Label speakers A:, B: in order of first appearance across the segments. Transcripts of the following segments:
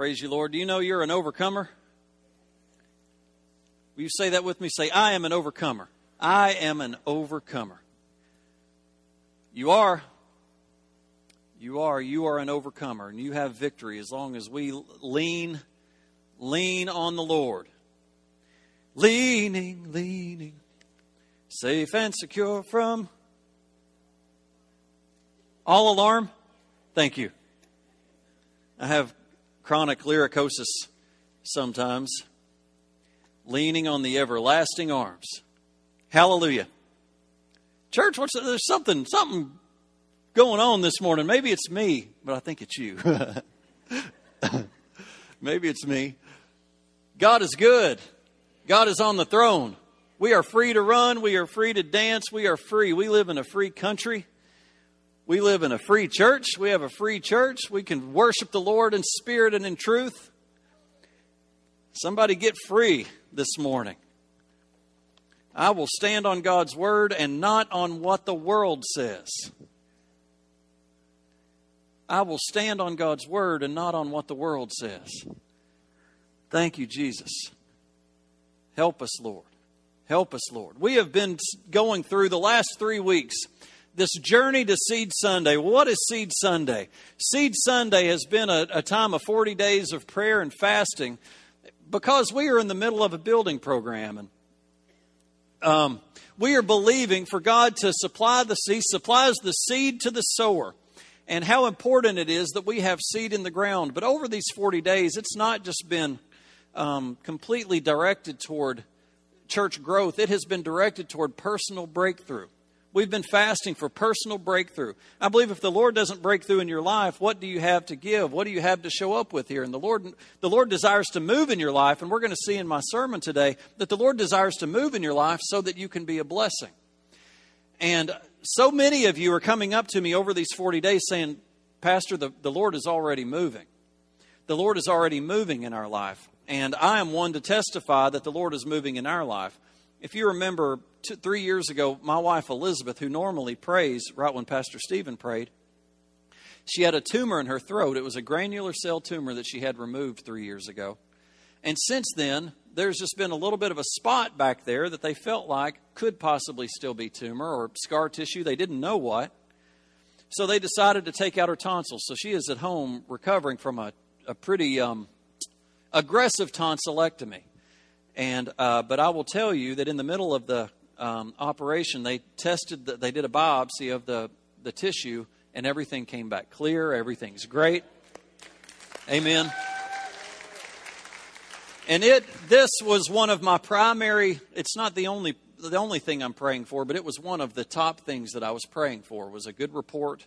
A: Praise you, Lord. Do you know you're an overcomer? Will you say that with me? Say, I am an overcomer. I am an overcomer. You are. You are. You are an overcomer, and you have victory as long as we lean, lean on the Lord. Leaning, leaning, safe and secure from all alarm. Thank you. I have chronic lyricosis sometimes, leaning on the everlasting arms. Hallelujah. Church, what's there's something something going on this morning. Maybe it's me, but I think it's you. Maybe it's me. God is good. God is on the throne. We are free to run. We are free to dance. We are free. We live in a free country. We live in a free church. We have a free church. We can worship the Lord in spirit and in truth. Somebody get free this morning. I will stand on God's word and not on what the world says. I will stand on God's word and not on what the world says. Thank you, Jesus. Help us, Lord. Help us, Lord. We have been going through the last three weeks this journey to Seed Sunday. What is Seed Sunday? Seed Sunday has been a, a, time of 40 days of prayer and fasting because we are in the middle of a building program and um, we are believing for God to supply the seed, supplies the seed to the sower. And how important it is that we have seed in the ground. But over these 40 days, it's not just been um, completely directed toward church growth, it has been directed toward personal breakthrough. We've been fasting for personal breakthrough. I believe if the Lord doesn't break through in your life, what do you have to give? What do you have to show up with here? And the Lord, the Lord desires to move in your life, and we're going to see in my sermon today that the Lord desires to move in your life so that you can be a blessing. And so many of you are coming up to me over these 40 days saying, Pastor, the, the Lord is already moving. The Lord is already moving in our life. And I am one to testify that the Lord is moving in our life. If you remember, two, three years ago, my wife Elizabeth, who normally prays right when Pastor Stephen prayed, she had a tumor in her throat. It was a granular cell tumor that she had removed three years ago. And since then, there's just been a little bit of a spot back there that they felt like could possibly still be tumor or scar tissue. They didn't know what. So they decided to take out her tonsils. So she is at home recovering from a, a pretty um, aggressive tonsillectomy. And uh, but I will tell you that in the middle of the um, operation, they tested, the, they did a biopsy of the the tissue, and everything came back clear. Everything's great. Amen. And it this was one of my primary. It's not the only the only thing I'm praying for, but it was one of the top things that I was praying for was a good report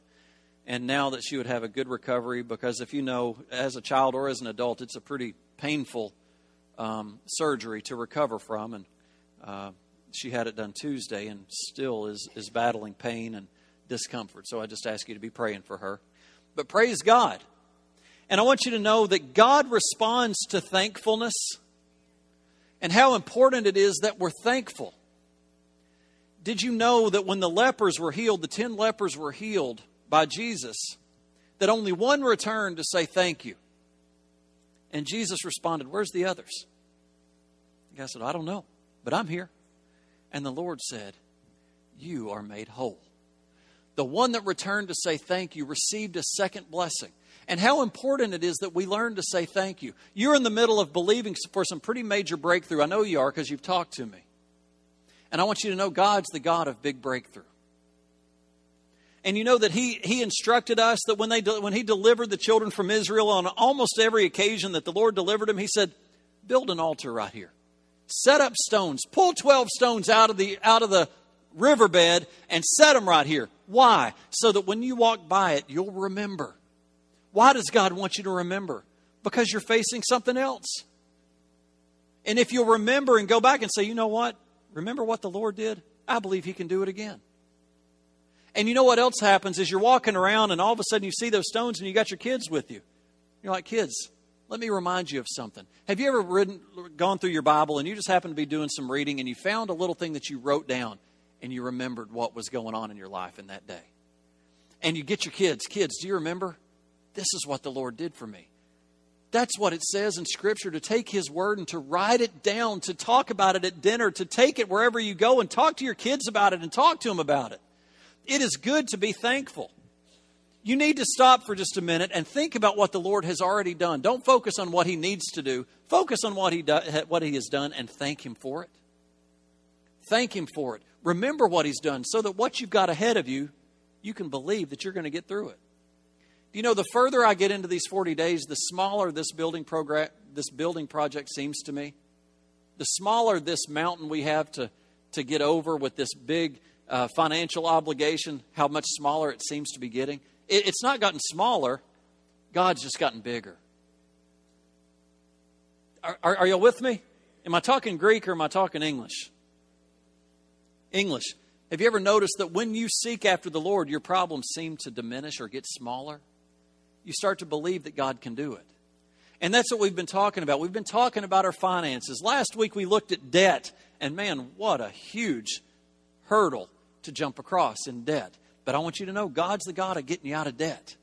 A: and now that she would have a good recovery because if you know as a child or as an adult it's a pretty painful um, surgery to recover from, and uh, she had it done Tuesday and still is, is battling pain and discomfort. So I just ask you to be praying for her. But praise God. And I want you to know that God responds to thankfulness and how important it is that we're thankful. Did you know that when the lepers were healed, the 10 lepers were healed by Jesus, that only one returned to say thank you? And Jesus responded, Where's the others? The guy said, I don't know, but I'm here. And the Lord said, You are made whole. The one that returned to say thank you received a second blessing. And how important it is that we learn to say thank you. You're in the middle of believing for some pretty major breakthrough. I know you are because you've talked to me. And I want you to know God's the God of big breakthrough. And you know that he, he instructed us that when, they, when he delivered the children from Israel on almost every occasion that the Lord delivered them, he said, build an altar right here. Set up stones. Pull 12 stones out of the, out of the riverbed and set them right here. Why? So that when you walk by it, you'll remember. Why does God want you to remember? Because you're facing something else. And if you'll remember and go back and say, you know what? Remember what the Lord did? I believe He can do it again. And you know what else happens is you're walking around and all of a sudden you see those stones and you got your kids with you. You're like, kids, let me remind you of something. Have you ever written, gone through your Bible and you just happened to be doing some reading and you found a little thing that you wrote down and you remembered what was going on in your life in that day? And you get your kids, kids, do you remember? This is what the Lord did for me. That's what it says in Scripture to take His Word and to write it down, to talk about it at dinner, to take it wherever you go and talk to your kids about it and talk to them about it. It is good to be thankful. You need to stop for just a minute and think about what the Lord has already done. Don't focus on what He needs to do. Focus on what He, do, what he has done and thank Him for it. Thank Him for it. Remember what He's done so that what you've got ahead of you, you can believe that you're going to get through it. You know, the further I get into these 40 days, the smaller this building program, this building project seems to me. The smaller this mountain we have to, to get over with this big uh, financial obligation, how much smaller it seems to be getting. It, it's not gotten smaller, God's just gotten bigger. Are, are, are you with me? Am I talking Greek or am I talking English? English. Have you ever noticed that when you seek after the Lord, your problems seem to diminish or get smaller? you start to believe that God can do it. And that's what we've been talking about. We've been talking about our finances. Last week we looked at debt, and man, what a huge hurdle to jump across in debt. But I want you to know God's the God of getting you out of debt.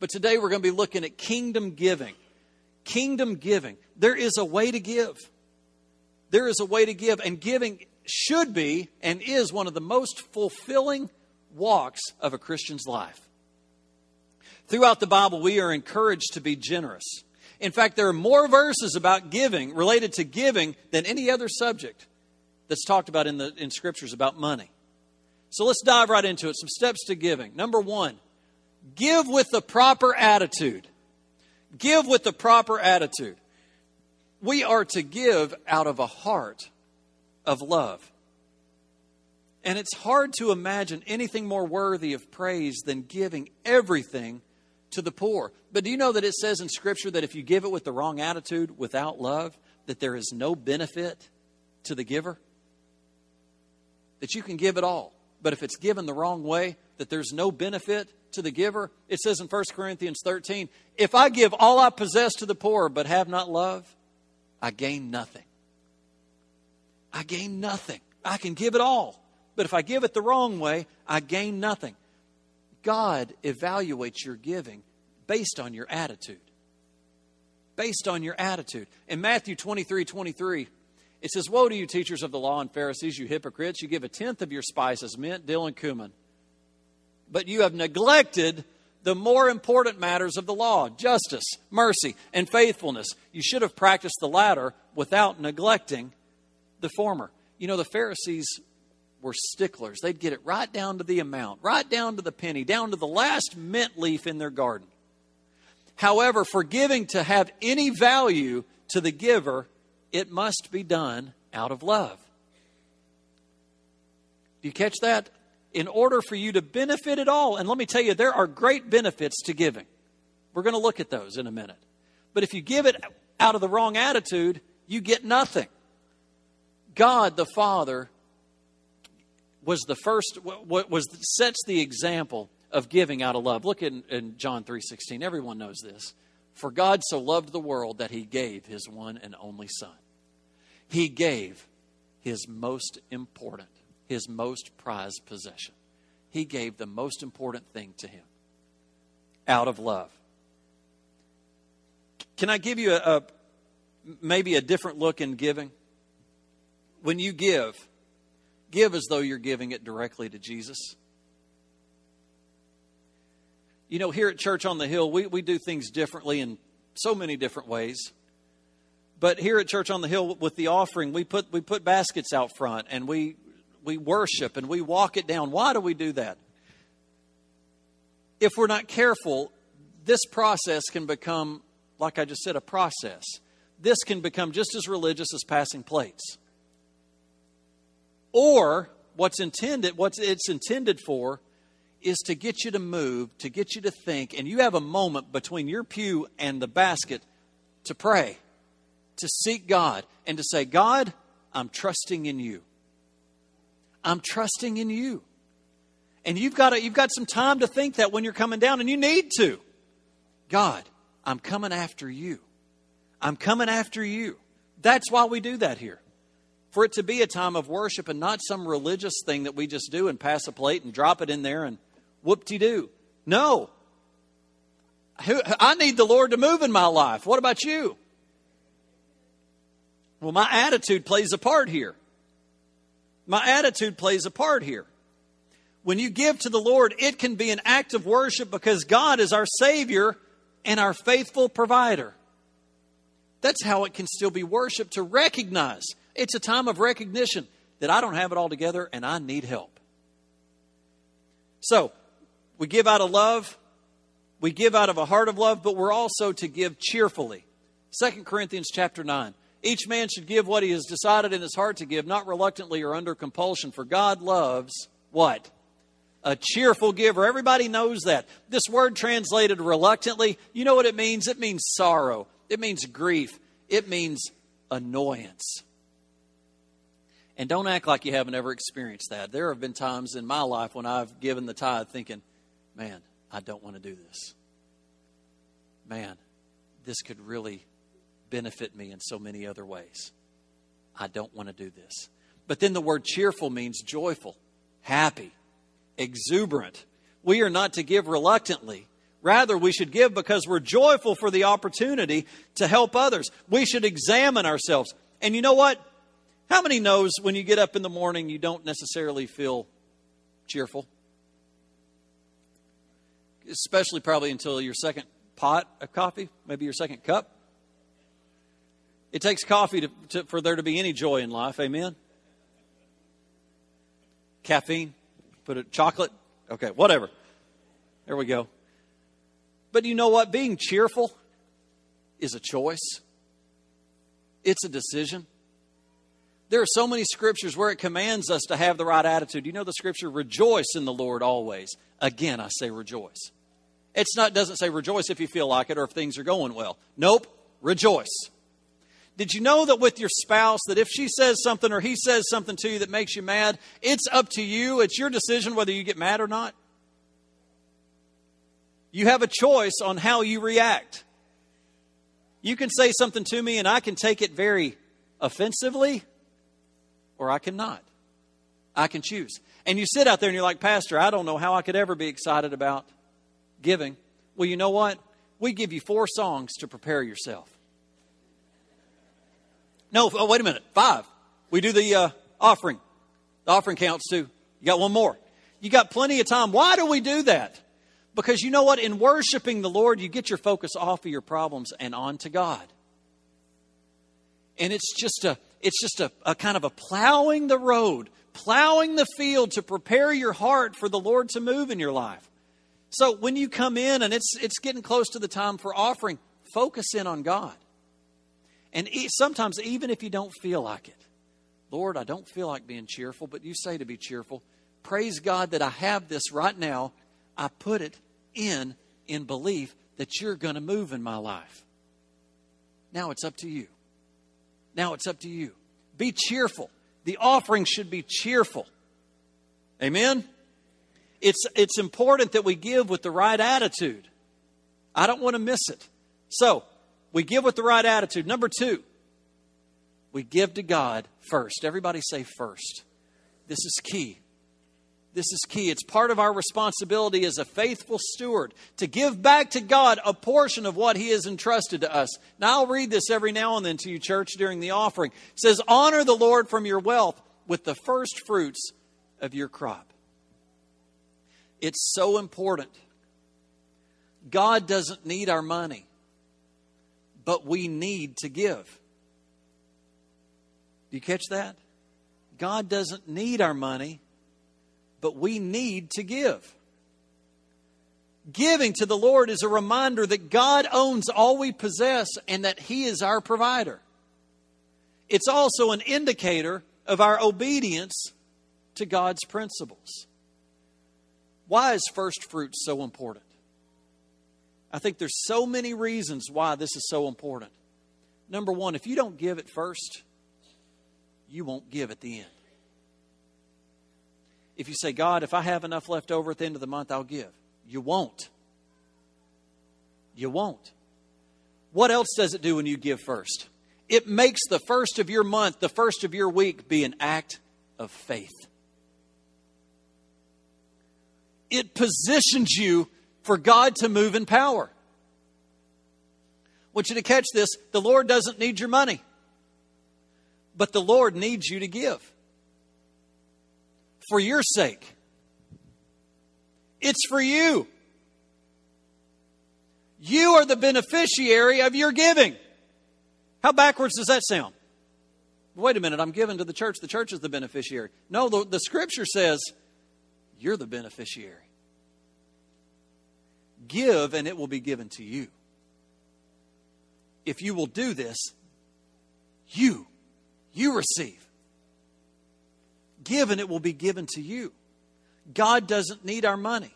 A: But today we're going to be looking at kingdom giving. Kingdom giving. There is a way to give. There is a way to give, and giving should be and is one of the most fulfilling walks of a Christian's life. Throughout the Bible, we are encouraged to be generous. In fact, there are more verses about giving, related to giving, than any other subject that's talked about in the in scriptures about money. So let's dive right into it. Some steps to giving. Number one, give with the proper attitude. Give with the proper attitude. We are to give out of a heart of love. And it's hard to imagine anything more worthy of praise than giving everything to the poor. But do you know that it says in Scripture that if you give it with the wrong attitude, without love, that there is no benefit to the giver? That you can give it all, but if it's given the wrong way, that there's no benefit to the giver? It says in 1 Corinthians 13, if I give all I possess to the poor but have not love, I gain nothing. I gain nothing. I can give it all, but if I give it the wrong way, I gain nothing. God evaluates your giving based on your attitude. Based on your attitude. In Matthew 23 23, it says, Woe to you, teachers of the law and Pharisees, you hypocrites! You give a tenth of your spices, mint, dill, and cumin. But you have neglected the more important matters of the law justice, mercy, and faithfulness. You should have practiced the latter without neglecting the former. You know, the Pharisees were sticklers. They'd get it right down to the amount, right down to the penny, down to the last mint leaf in their garden. However, for giving to have any value to the giver, it must be done out of love. Do you catch that? In order for you to benefit at all, and let me tell you, there are great benefits to giving. We're going to look at those in a minute. But if you give it out of the wrong attitude, you get nothing. God the Father was the first was sets the example of giving out of love. Look in, in John 3:16. Everyone knows this. For God so loved the world that he gave his one and only son. He gave his most important, his most prized possession. He gave the most important thing to him out of love. Can I give you a, a maybe a different look in giving? When you give, Give as though you're giving it directly to Jesus. You know, here at Church on the Hill, we, we do things differently in so many different ways. But here at Church on the Hill with the offering, we put we put baskets out front and we we worship and we walk it down. Why do we do that? If we're not careful, this process can become, like I just said, a process. This can become just as religious as passing plates. Or what's intended, what it's intended for is to get you to move, to get you to think, and you have a moment between your pew and the basket to pray, to seek God, and to say, God, I'm trusting in you. I'm trusting in you. And you've got, a, you've got some time to think that when you're coming down, and you need to. God, I'm coming after you. I'm coming after you. That's why we do that here for it to be a time of worship and not some religious thing that we just do and pass a plate and drop it in there and whoop de doo. No. I need the Lord to move in my life. What about you? Well, my attitude plays a part here. My attitude plays a part here. When you give to the Lord, it can be an act of worship because God is our Savior and our faithful provider. That's how it can still be worship to recognize. It's a time of recognition that I don't have it all together and I need help. So, we give out of love, we give out of a heart of love, but we're also to give cheerfully. 2 Corinthians chapter 9. Each man should give what he has decided in his heart to give, not reluctantly or under compulsion, for God loves what? A cheerful giver. Everybody knows that. This word translated reluctantly, you know what it means? It means sorrow, it means grief, it means annoyance. And don't act like you haven't ever experienced that. There have been times in my life when I've given the tithe thinking, man, I don't want to do this. Man, this could really benefit me in so many other ways. I don't want to do this. But then the word cheerful means joyful, happy, exuberant. We are not to give reluctantly. Rather, we should give because we're joyful for the opportunity to help others. We should examine ourselves. And you know what? How many knows when you get up in the morning you don't necessarily feel cheerful? Especially probably until your second pot of coffee, maybe your second cup. It takes coffee to, to, for there to be any joy in life. Amen. Caffeine, put it chocolate. Okay, whatever. There we go. But you know what? Being cheerful is a choice. It's a decision. There are so many scriptures where it commands us to have the right attitude. You know the scripture, rejoice in the Lord always. Again, I say rejoice. It's not doesn't say rejoice if you feel like it or if things are going well. Nope, rejoice. Did you know that with your spouse, that if she says something or he says something to you that makes you mad, it's up to you. It's your decision whether you get mad or not. You have a choice on how you react. You can say something to me and I can take it very offensively or I cannot. I can choose. And you sit out there and you're like, Pastor, I don't know how I could ever be excited about giving. Well, you know what? We give you four songs to prepare yourself. No, oh, wait a minute. Five. We do the uh, offering. The offering counts too. You got one more. You got plenty of time. Why do we do that? Because you know what? In worshiping the Lord, you get your focus off of your problems and onto God. And it's just a it's just a, a kind of a plowing the road, plowing the field to prepare your heart for the Lord to move in your life. So when you come in and it's it's getting close to the time for offering, focus in on God. And sometimes, even if you don't feel like it, Lord, I don't feel like being cheerful, but you say to be cheerful. Praise God that I have this right now. I put it in in belief that you're going to move in my life. Now it's up to you. Now it's up to you. Be cheerful. The offering should be cheerful. Amen? It's, it's important that we give with the right attitude. I don't want to miss it. So, we give with the right attitude. Number two, we give to God first. Everybody say first. This is key. This is key. It's part of our responsibility as a faithful steward to give back to God a portion of what He has entrusted to us. Now, I'll read this every now and then to you, church, during the offering. It says, Honor the Lord from your wealth with the first fruits of your crop. It's so important. God doesn't need our money but we need to give. Do you catch that? God doesn't need our money, but we need to give. Giving to the Lord is a reminder that God owns all we possess and that He is our provider. It's also an indicator of our obedience to God's principles. Why is first fruits so important? I think there's so many reasons why this is so important. Number one, if you don't give at first, you won't give at the end. If you say, God, if I have enough left over at the end of the month, I'll give, you won't. You won't. What else does it do when you give first? It makes the first of your month, the first of your week, be an act of faith. It positions you for God to move in power. I want you to catch this. The Lord doesn't need your money, but the Lord needs you to give for your sake. It's for you. You are the beneficiary of your giving. How backwards does that sound? Wait a minute, I'm giving to the church. The church is the beneficiary. No, the, the scripture says you're the beneficiary. Give, and it will be given to you. If you will do this, you, you receive. Give, and it will be given to you. God doesn't need our money.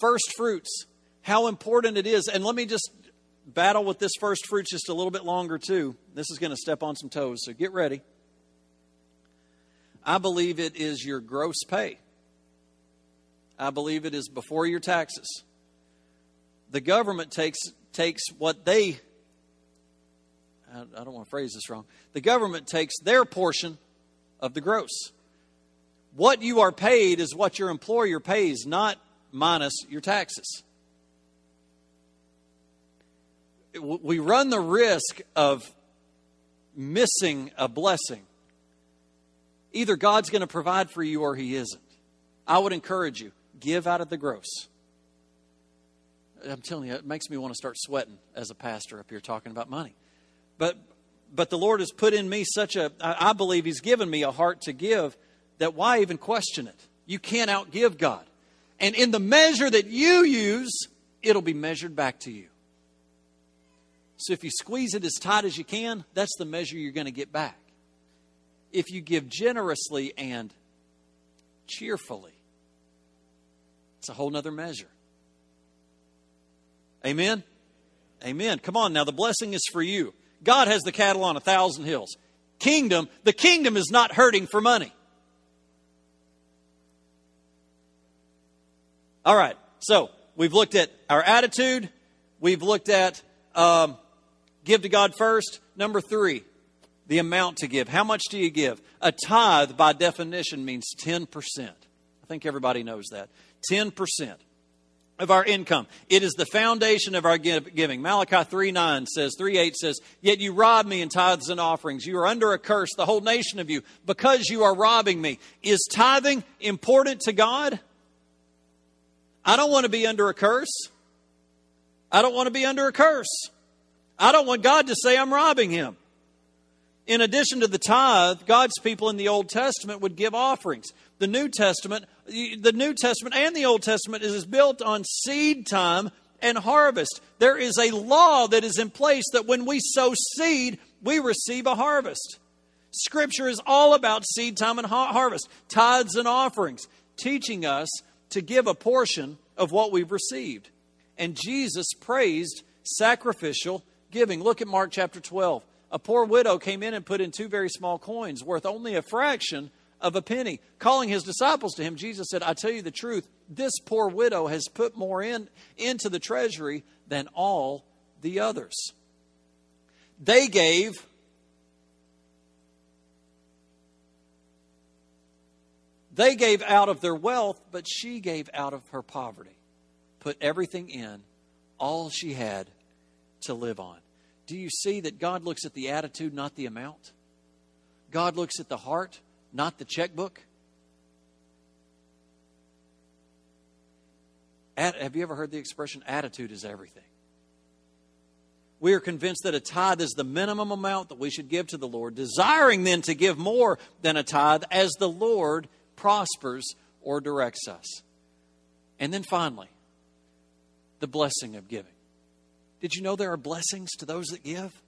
A: First fruits, how important it is. And let me just battle with this first fruits just a little bit longer, too. This is going to step on some toes, so get ready. I believe it is your gross pay. I believe it is before your taxes. The government takes takes what they I don't want to phrase this wrong. The government takes their portion of the gross. What you are paid is what your employer pays, not minus your taxes. We run the risk of missing a blessing. Either God's going to provide for you or He isn't. I would encourage you give out of the gross. I'm telling you, it makes me want to start sweating as a pastor up here talking about money. But but the Lord has put in me such a I believe He's given me a heart to give that why even question it? You can't outgive God. And in the measure that you use, it'll be measured back to you. So if you squeeze it as tight as you can, that's the measure you're going to get back. If you give generously and cheerfully, it's a whole nother measure. Amen? Amen. Come on now, the blessing is for you. God has the cattle on a thousand hills. Kingdom, the kingdom is not hurting for money. All right, so we've looked at our attitude. We've looked at um, give to God first. Number three, the amount to give. How much do you give? A tithe, by definition, means 10%. I think everybody knows that. 10% of our income. It is the foundation of our giving. Malachi 3 9 says, 3 8 says, Yet you rob me in tithes and offerings. You are under a curse, the whole nation of you, because you are robbing me. Is tithing important to God? I don't want to be under a curse. I don't want to be under a curse. I don't want God to say I'm robbing him. In addition to the tithe, God's people in the Old Testament would give offerings. The New Testament, the New Testament and the Old Testament is built on seed time and harvest. There is a law that is in place that when we sow seed, we receive a harvest. Scripture is all about seed time and harvest, tithes and offerings, teaching us to give a portion of what we've received. And Jesus praised sacrificial giving. Look at Mark chapter 12. A poor widow came in and put in two very small coins worth only a fraction of a penny. Calling his disciples to him, Jesus said, I tell you the truth, this poor widow has put more in into the treasury than all the others. They gave They gave out of their wealth, but she gave out of her poverty. Put everything in, all she had to live on. Do you see that God looks at the attitude, not the amount? God looks at the heart, not the checkbook? have you ever heard the expression, attitude is everything? We are convinced that a tithe is the minimum amount that we should give to the Lord, desiring then to give more than a tithe as the Lord prospers or directs us. And then finally, the blessing of giving. Did you know there are blessings to those that give?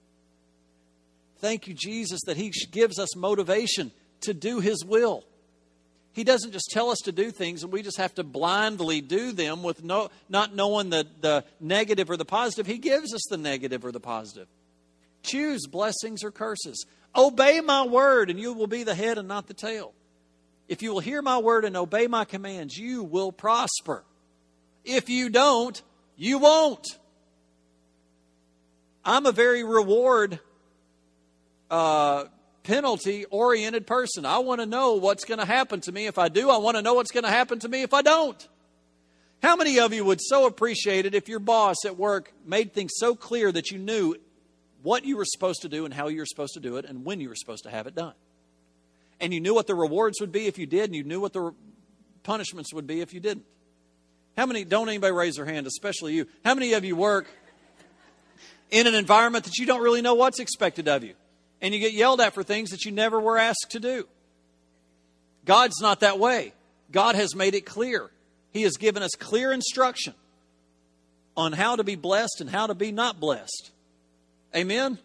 A: Thank you, Jesus, that He gives us motivation to do His will. He doesn't just tell us to do things and we just have to blindly do them with no, not knowing the, the negative or the positive. He gives us the negative or the positive. Choose blessings or curses. Obey my word and you will be the head and not the tail. If you will hear my word and obey my commands, you will prosper. If you don't, you won't. I'm a very reward uh, penalty oriented person. I want to know what's going to happen to me if I do. I want to know what's going to happen to me if I don't. How many of you would so appreciate it if your boss at work made things so clear that you knew what you were supposed to do and how you were supposed to do it and when you were supposed to have it done? And you knew what the rewards would be if you did, and you knew what the punishments would be if you didn't. How many, don't anybody raise their hand, especially you. How many of you work in an environment that you don't really know what's expected of you? And you get yelled at for things that you never were asked to do. God's not that way. God has made it clear. He has given us clear instruction on how to be blessed and how to be not blessed. Amen?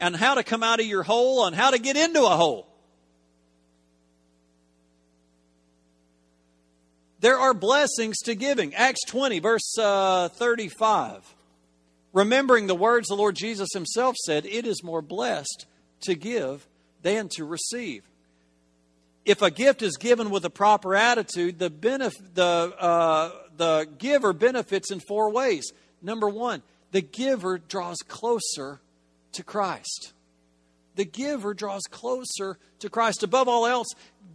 A: And how to come out of your hole, on how to get into a hole. There are blessings to giving. Acts 20, verse uh, 35. Remembering the words the Lord Jesus himself said, it is more blessed to give than to receive if a gift is given with a proper attitude, the, benef- the, uh, the giver benefits in four ways. Number one, the giver draws closer to Christ. The giver draws closer to Christ. Above all else,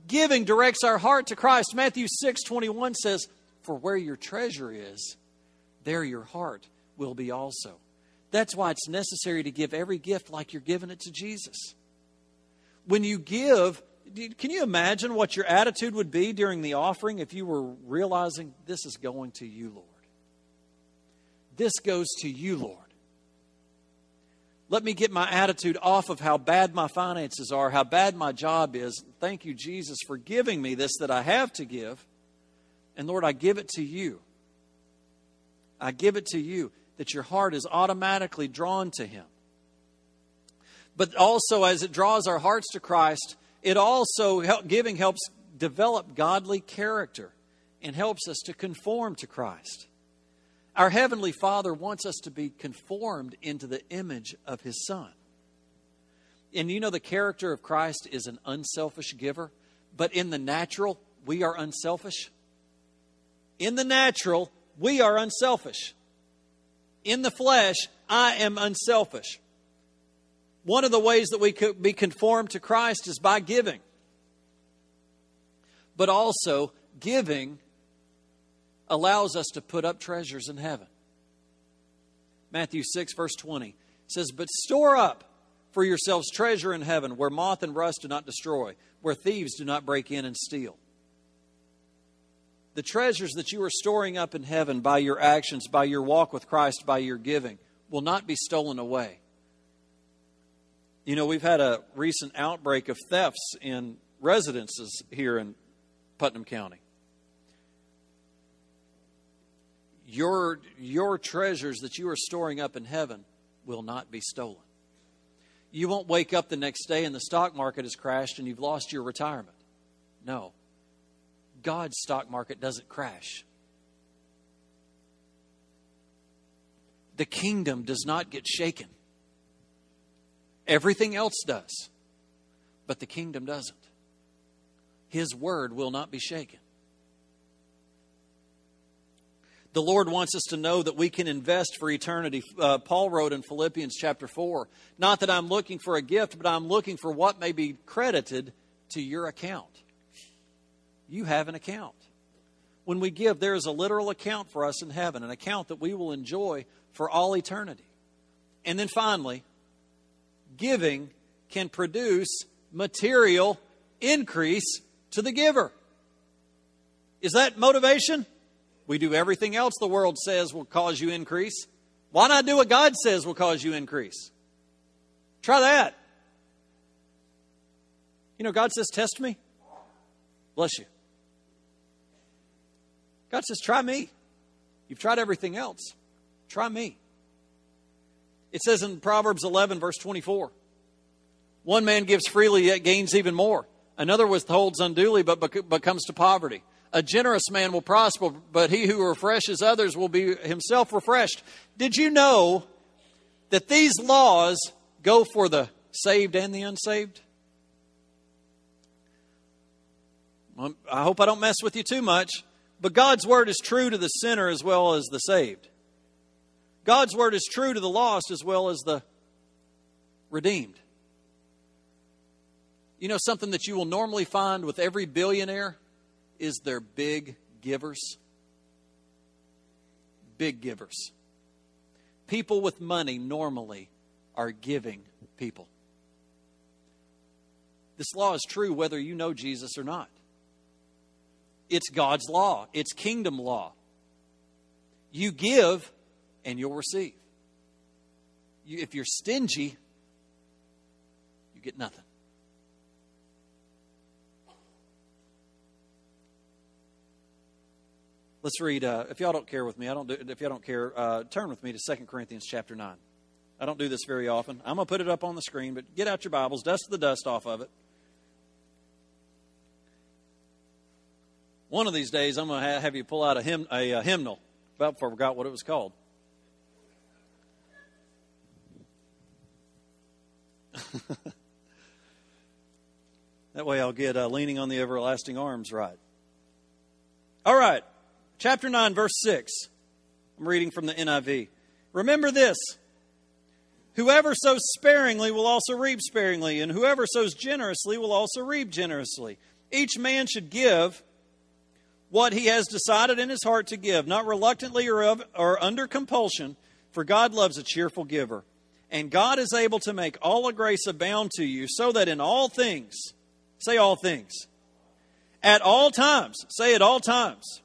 A: giving directs our heart to Christ. Matthew 6 21 says, For where your treasure is, there your heart will be also. That's why it's necessary to give every gift like you're giving it to Jesus. When you give, can you imagine what your attitude would be during the offering if you were realizing this is going to you, Lord? This goes to you, Lord. Let me get my attitude off of how bad my finances are, how bad my job is. Thank you, Jesus, for giving me this that I have to give. And Lord, I give it to you. I give it to you that your heart is automatically drawn to Him. But also, as it draws our hearts to Christ, it also, giving helps develop godly character and helps us to conform to Christ. Our Heavenly Father wants us to be conformed into the image of His Son. And you know, the character of Christ is an unselfish giver, but in the natural, we are unselfish. In the natural, we are unselfish. In the flesh, I am unselfish. One of the ways that we could be conformed to Christ is by giving. But also, giving allows us to put up treasures in heaven. Matthew 6, verse 20 says, But store up for yourselves treasure in heaven, where moth and rust do not destroy, where thieves do not break in and steal. The treasures that you are storing up in heaven by your actions, by your walk with Christ, by your giving, will not be stolen away. You know, we've had a recent outbreak of thefts in residences here in Putnam County. Your, your treasures that you are storing up in heaven will not be stolen. You won't wake up the next day and the stock market has crashed and you've lost your retirement. No. God's stock market doesn't crash. The kingdom does not get shaken. Everything else does, but the kingdom doesn't. His word will not be shaken. The Lord wants us to know that we can invest for eternity. Uh, Paul wrote in Philippians chapter 4 Not that I'm looking for a gift, but I'm looking for what may be credited to your account. You have an account. When we give, there is a literal account for us in heaven, an account that we will enjoy for all eternity. And then finally, giving can produce material increase to the giver. Is that motivation? We do everything else the world says will cause you increase. Why not do what God says will cause you increase? Try that. You know, God says, Test me. Bless you. God says, Try me. You've tried everything else. Try me. It says in Proverbs 11, verse 24 One man gives freely, yet gains even more. Another withholds unduly, but, but comes to poverty. A generous man will prosper, but he who refreshes others will be himself refreshed. Did you know that these laws go for the saved and the unsaved? I hope I don't mess with you too much, but God's word is true to the sinner as well as the saved. God's word is true to the lost as well as the redeemed. You know, something that you will normally find with every billionaire is they're big givers. big givers. People with money normally are giving people. This law is true whether you know Jesus or not. It's God's law, it's kingdom law. You give and you'll receive. You, if you're stingy, you get nothing. Let's read. Uh, if y'all don't care with me, I don't. Do, if y'all don't care, uh, turn with me to 2 Corinthians chapter nine. I don't do this very often. I'm gonna put it up on the screen, but get out your Bibles, dust the dust off of it. One of these days, I'm gonna have you pull out a, hymn, a, a hymnal. About forgot what it was called. that way, I'll get uh, leaning on the everlasting arms right. All right. Chapter 9, verse 6. I'm reading from the NIV. Remember this Whoever sows sparingly will also reap sparingly, and whoever sows generously will also reap generously. Each man should give what he has decided in his heart to give, not reluctantly or, of, or under compulsion, for God loves a cheerful giver. And God is able to make all a grace abound to you, so that in all things, say all things, at all times, say at all times,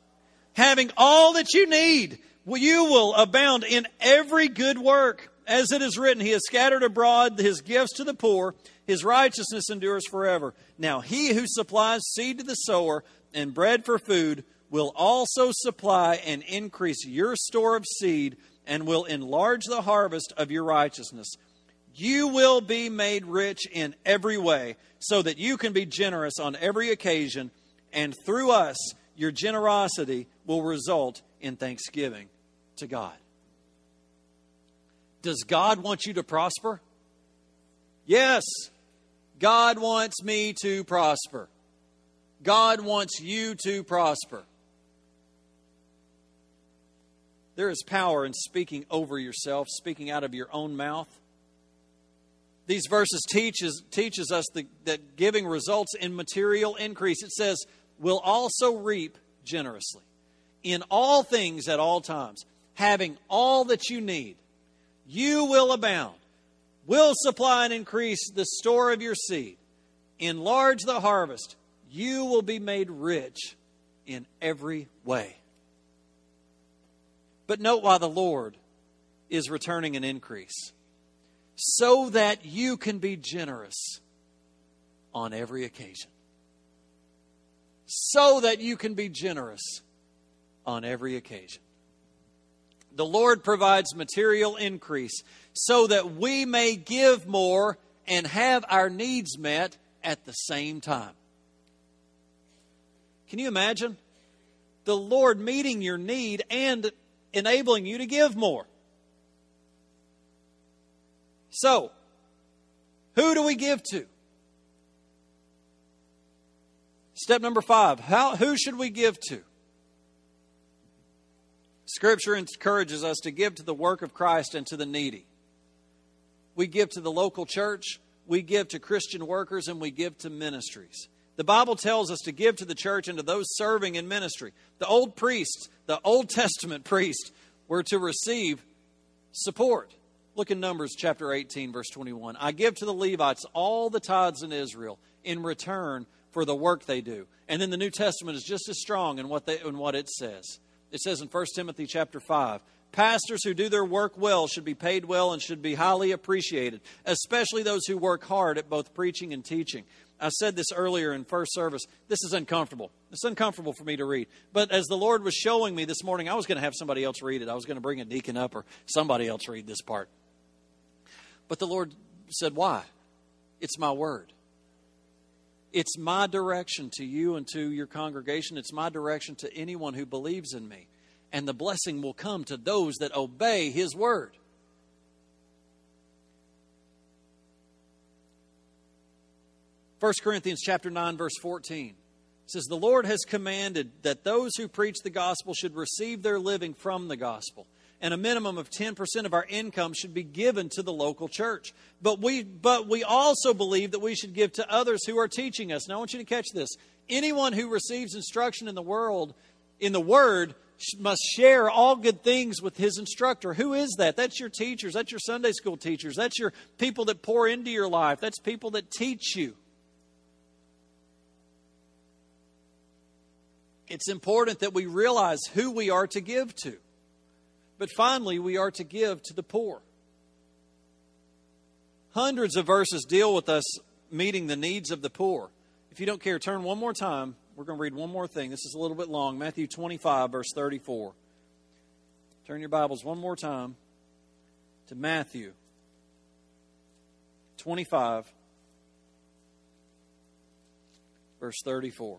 A: having all that you need, you will abound in every good work. As it is written, He has scattered abroad His gifts to the poor, His righteousness endures forever. Now, He who supplies seed to the sower and bread for food will also supply and increase your store of seed and will enlarge the harvest of your righteousness. You will be made rich in every way so that you can be generous on every occasion, and through us, your generosity will result in thanksgiving to God. Does God want you to prosper? Yes. God wants me to prosper. God wants you to prosper. There is power in speaking over yourself, speaking out of your own mouth. These verses teaches, teaches us the, that giving results in material increase. It says, will also reap generously in all things at all times, having all that you need. You will abound, will supply and increase the store of your seed, enlarge the harvest. You will be made rich in every way. But note why the Lord is returning an increase so that you can be generous on every occasion so that you can be generous on every occasion. The Lord provides material increase so that we may give more and have our needs met at the same time. Can you imagine? The Lord meeting your need and enabling you to give more. So, who do we give to? Step number five how, who should we give to? Scripture encourages us to give to the work of Christ and to the needy. We give to the local church, we give to Christian workers, and we give to ministries. The Bible tells us to give to the church and to those serving in ministry. The old priests, the Old Testament priests, were to receive support. Look in Numbers chapter 18, verse 21. I give to the Levites all the tithes in Israel. In return, for the work they do. And then the New Testament is just as strong in what, they, in what it says. It says in 1 Timothy chapter 5, Pastors who do their work well should be paid well and should be highly appreciated, especially those who work hard at both preaching and teaching. I said this earlier in first service. This is uncomfortable. It's uncomfortable for me to read. But as the Lord was showing me this morning, I was going to have somebody else read it. I was going to bring a deacon up or somebody else read this part. But the Lord said, Why? It's my word. It's my direction to you and to your congregation. It's my direction to anyone who believes in me. And the blessing will come to those that obey his word. First Corinthians chapter 9 verse 14 says the Lord has commanded that those who preach the gospel should receive their living from the gospel and a minimum of 10% of our income should be given to the local church. But we, but we also believe that we should give to others who are teaching us. Now, I want you to catch this. Anyone who receives instruction in the world, in the Word, must share all good things with his instructor. Who is that? That's your teachers. That's your Sunday school teachers. That's your people that pour into your life. That's people that teach you. It's important that we realize who we are to give to. But finally, we are to give to the poor. Hundreds of verses deal with us meeting the needs of the poor. If you don't care, turn one more time. We're going to read one more thing. This is a little bit long. Matthew 25, verse 34. Turn your Bibles one more time to Matthew 25, verse 34.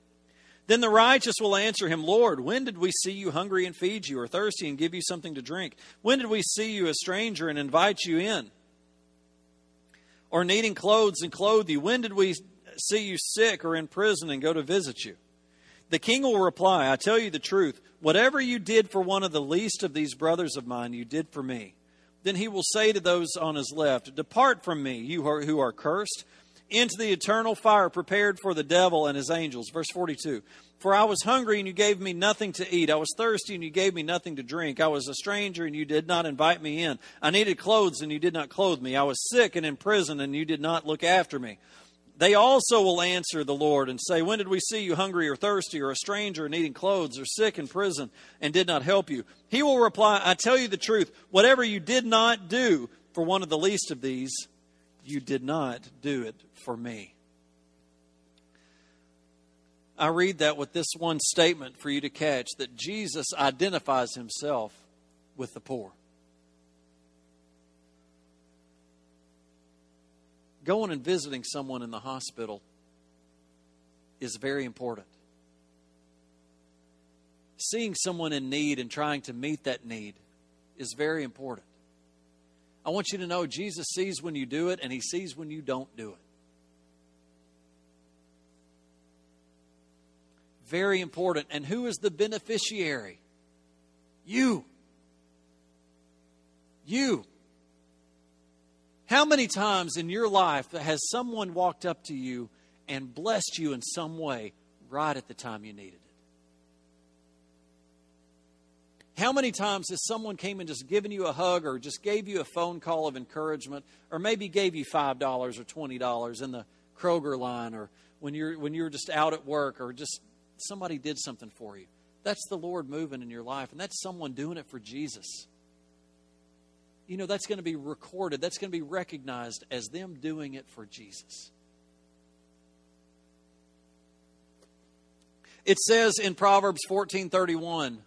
A: Then the righteous will answer him, Lord, when did we see you hungry and feed you, or thirsty and give you something to drink? When did we see you a stranger and invite you in? or needing clothes and clothe you? When did we see you sick or in prison and go to visit you? The king will reply, I tell you the truth, whatever you did for one of the least of these brothers of mine, you did for me. Then he will say to those on his left, Depart from me, you who are cursed into the eternal fire prepared for the devil and his angels. Verse 42. For I was hungry and you gave me nothing to eat. I was thirsty and you gave me nothing to drink. I was a stranger and you did not invite me in. I needed clothes and you did not clothe me. I was sick and in prison and you did not look after me. They also will answer the Lord and say, When did we see you hungry or thirsty or a stranger needing clothes or sick in prison and did not help you? He will reply, I tell you the truth, whatever you did not do for one of the least of these, you did not do it for me. I read that with this one statement for you to catch that Jesus identifies himself with the poor. Going and visiting someone in the hospital is very important. Seeing someone in need and trying to meet that need is very important. I want you to know Jesus sees when you do it and he sees when you don't do it. Very important. And who is the beneficiary? You. You. How many times in your life has someone walked up to you and blessed you in some way right at the time you needed it? How many times has someone came and just given you a hug or just gave you a phone call of encouragement or maybe gave you $5 or $20 in the Kroger line or when you're when you're just out at work or just somebody did something for you. That's the Lord moving in your life and that's someone doing it for Jesus. You know, that's going to be recorded. That's going to be recognized as them doing it for Jesus. It says in Proverbs 14:31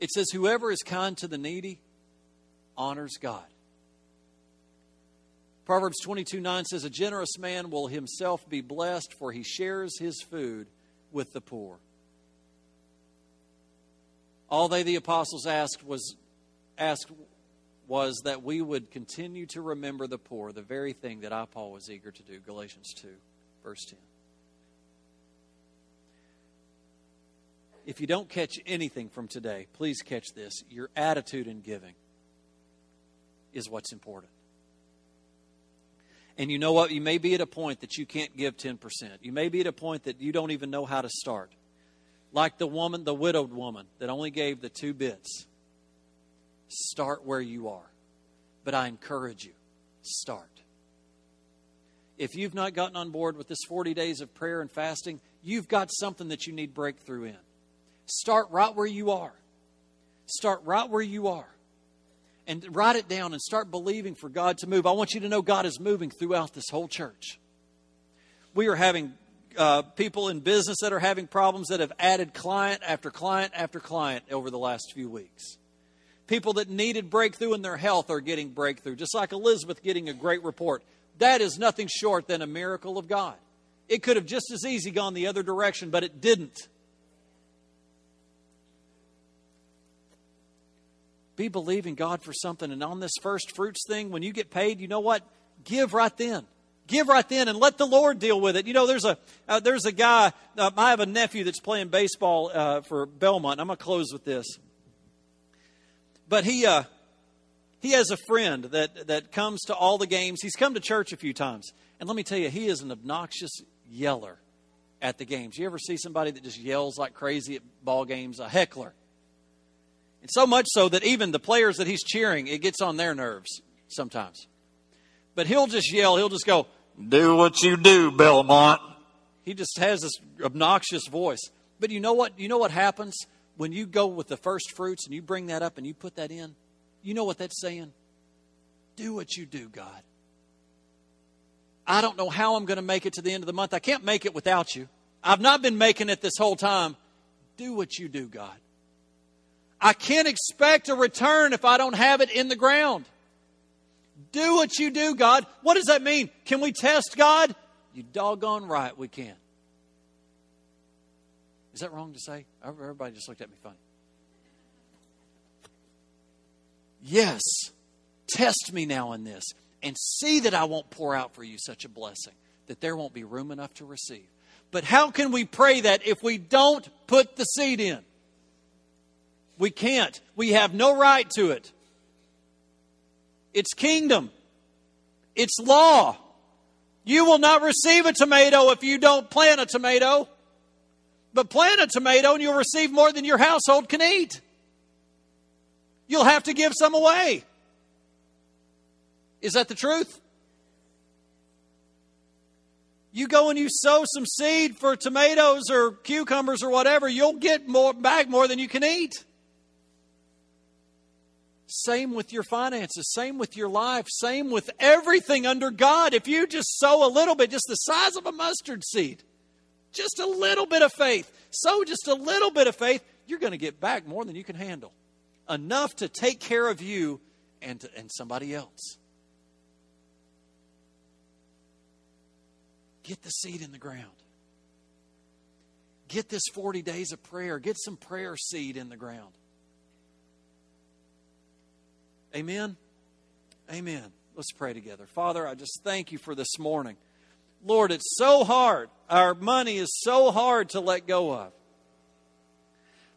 A: it says, Whoever is kind to the needy honors God. Proverbs 22 9 says, A generous man will himself be blessed, for he shares his food with the poor. All they, the apostles, asked was, asked was that we would continue to remember the poor, the very thing that I, Paul, was eager to do. Galatians 2, verse 10. If you don't catch anything from today, please catch this. Your attitude in giving is what's important. And you know what? You may be at a point that you can't give 10%. You may be at a point that you don't even know how to start. Like the woman, the widowed woman that only gave the two bits. Start where you are. But I encourage you, start. If you've not gotten on board with this 40 days of prayer and fasting, you've got something that you need breakthrough in. Start right where you are. Start right where you are. And write it down and start believing for God to move. I want you to know God is moving throughout this whole church. We are having uh, people in business that are having problems that have added client after client after client over the last few weeks. People that needed breakthrough in their health are getting breakthrough, just like Elizabeth getting a great report. That is nothing short than a miracle of God. It could have just as easy gone the other direction, but it didn't. Be believing God for something. And on this first fruits thing, when you get paid, you know what? Give right then. Give right then and let the Lord deal with it. You know, there's a uh, there's a guy. Uh, I have a nephew that's playing baseball uh, for Belmont. I'm gonna close with this. But he uh, he has a friend that that comes to all the games. He's come to church a few times, and let me tell you, he is an obnoxious yeller at the games. You ever see somebody that just yells like crazy at ball games? A heckler. And so much so that even the players that he's cheering, it gets on their nerves sometimes. But he'll just yell, he'll just go,
B: Do what you do, Belmont.
A: He just has this obnoxious voice. But you know what? You know what happens when you go with the first fruits and you bring that up and you put that in? You know what that's saying? Do what you do, God. I don't know how I'm going to make it to the end of the month. I can't make it without you. I've not been making it this whole time. Do what you do, God. I can't expect a return if I don't have it in the ground. Do what you do, God. What does that mean? Can we test God? You doggone right we can. Is that wrong to say? Everybody just looked at me funny. Yes, test me now in this and see that I won't pour out for you such a blessing that there won't be room enough to receive. But how can we pray that if we don't put the seed in? We can't. We have no right to it. It's kingdom, it's law. You will not receive a tomato if you don't plant a tomato. But plant a tomato and you'll receive more than your household can eat. You'll have to give some away. Is that the truth? You go and you sow some seed for tomatoes or cucumbers or whatever, you'll get more back more than you can eat. Same with your finances, same with your life, same with everything under God. If you just sow a little bit, just the size of a mustard seed, just a little bit of faith, sow just a little bit of faith, you're going to get back more than you can handle. Enough to take care of you and, and somebody else. Get the seed in the ground. Get this 40 days of prayer. Get some prayer seed in the ground. Amen? Amen. Let's pray together. Father, I just thank you for this morning. Lord, it's so hard. Our money is so hard to let go of.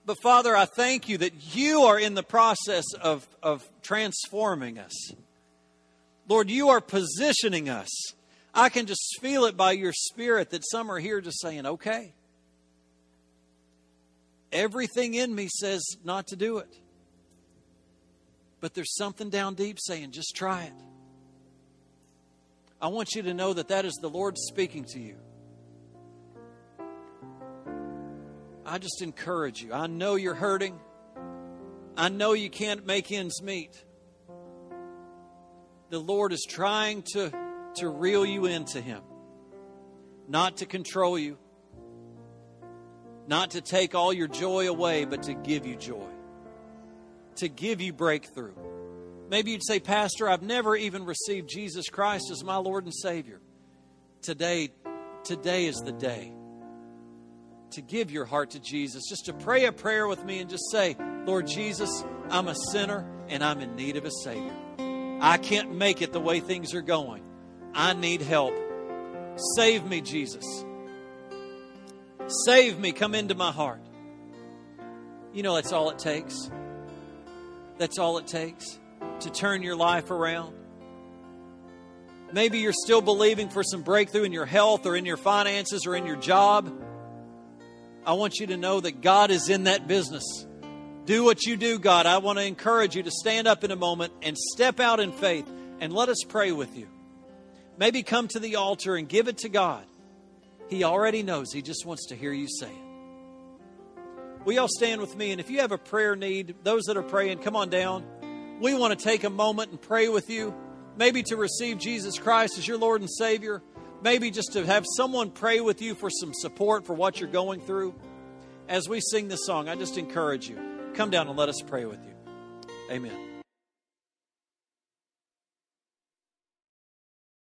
A: But Father, I thank you that you are in the process of, of transforming us. Lord, you are positioning us. I can just feel it by your spirit that some are here just saying, okay. Everything in me says not to do it. But there's something down deep saying, just try it. I want you to know that that is the Lord speaking to you. I just encourage you. I know you're hurting. I know you can't make ends meet. The Lord is trying to, to reel you into Him, not to control you, not to take all your joy away, but to give you joy to give you breakthrough. Maybe you'd say, Pastor, I've never even received Jesus Christ as my Lord and Savior. Today, today is the day to give your heart to Jesus. Just to pray a prayer with me and just say, Lord Jesus, I'm a sinner and I'm in need of a Savior. I can't make it the way things are going. I need help. Save me, Jesus. Save me. Come into my heart. You know, that's all it takes. That's all it takes to turn your life around. Maybe you're still believing for some breakthrough in your health or in your finances or in your job. I want you to know that God is in that business. Do what you do, God. I want to encourage you to stand up in a moment and step out in faith and let us pray with you. Maybe come to the altar and give it to God. He already knows, He just wants to hear you say it. We all stand with me? And if you have a prayer need, those that are praying, come on down. We want to take a moment and pray with you. Maybe to receive Jesus Christ as your Lord and Savior. Maybe just to have someone pray with you for some support for what you're going through. As we sing this song, I just encourage you come down and let us pray with you. Amen.